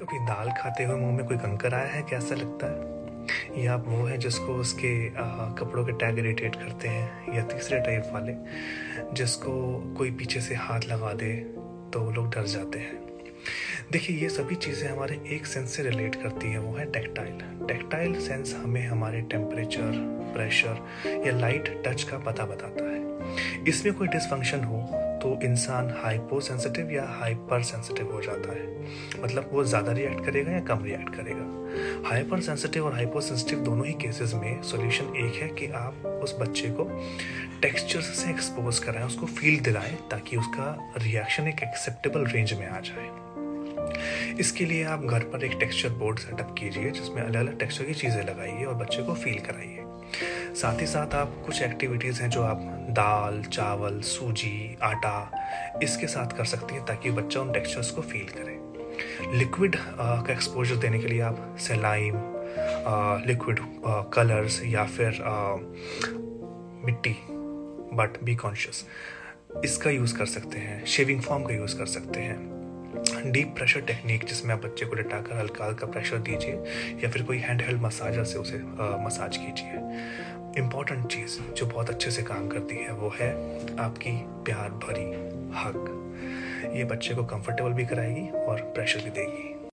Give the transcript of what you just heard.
कभी दाल खाते हुए मुँह में कोई कंकर आया है? कैसा लगता है? या आप वो है जिसको उसके आ, कपड़ों के टैग इरिटेट करते हैं या तीसरे टाइप वाले जिसको कोई पीछे से हाथ लगा दे तो वो लोग डर जाते हैं। देखिए ये सभी चीज़ें हमारे एक सेंस से रिलेट करती है वो है टेक्टाइल टेक्टाइल सेंस हमें हमारे टेम्परेचर प्रेशर या लाइट टच का पता बताता है। इसमें कोई डिसफंक्शन हो तो इंसान हाइपो सेंसिटिव या हाइपर सेंसिटिव हो जाता है। मतलब वो ज़्यादा रिएक्ट करेगा या कम रिएक्ट करेगा। हाइपर सेंसिटिव और हाइपो सेंसिटिव दोनों ही केसेस में सॉल्यूशन एक है कि आप उस बच्चे को टेक्सचर से एक्सपोज कराएँ, उसको फील दिलाएँ, ताकि उसका रिएक्शन एक एक्सेप्टेबल रेंज में आ जाए। इसके लिए आप घर पर एक टेक्सचर बोर्ड सेटअप कीजिए, जिसमें अलग अलग टेक्सचर की चीज़ें लगाइए और बच्चे को फील कराइए। साथ ही साथ आप कुछ एक्टिविटीज़ हैं जो आप दाल चावल सूजी आटा इसके साथ कर सकती हैं ताकि बच्चा उन टेक्सचर्स को फील करे। लिक्विड का एक्सपोजर देने के लिए आप सेलाइम लिक्विड कलर्स या फिर आ, मिट्टी बट बी कॉन्शियस इसका यूज़ कर सकते हैं शेविंग फॉर्म का यूज़ कर सकते हैं। डीप प्रेशर टेक्निक जिसमें आप बच्चे को लिटाकर हल्का हल्का प्रेशर दीजिए या फिर कोई हैंड हेल्ड मसाजर से उसे मसाज कीजिए। इंपॉर्टेंट चीज़ जो बहुत अच्छे से काम करती है वो है आपकी प्यार भरी हक ये बच्चे को कंफर्टेबल भी कराएगी और प्रेशर भी देगी।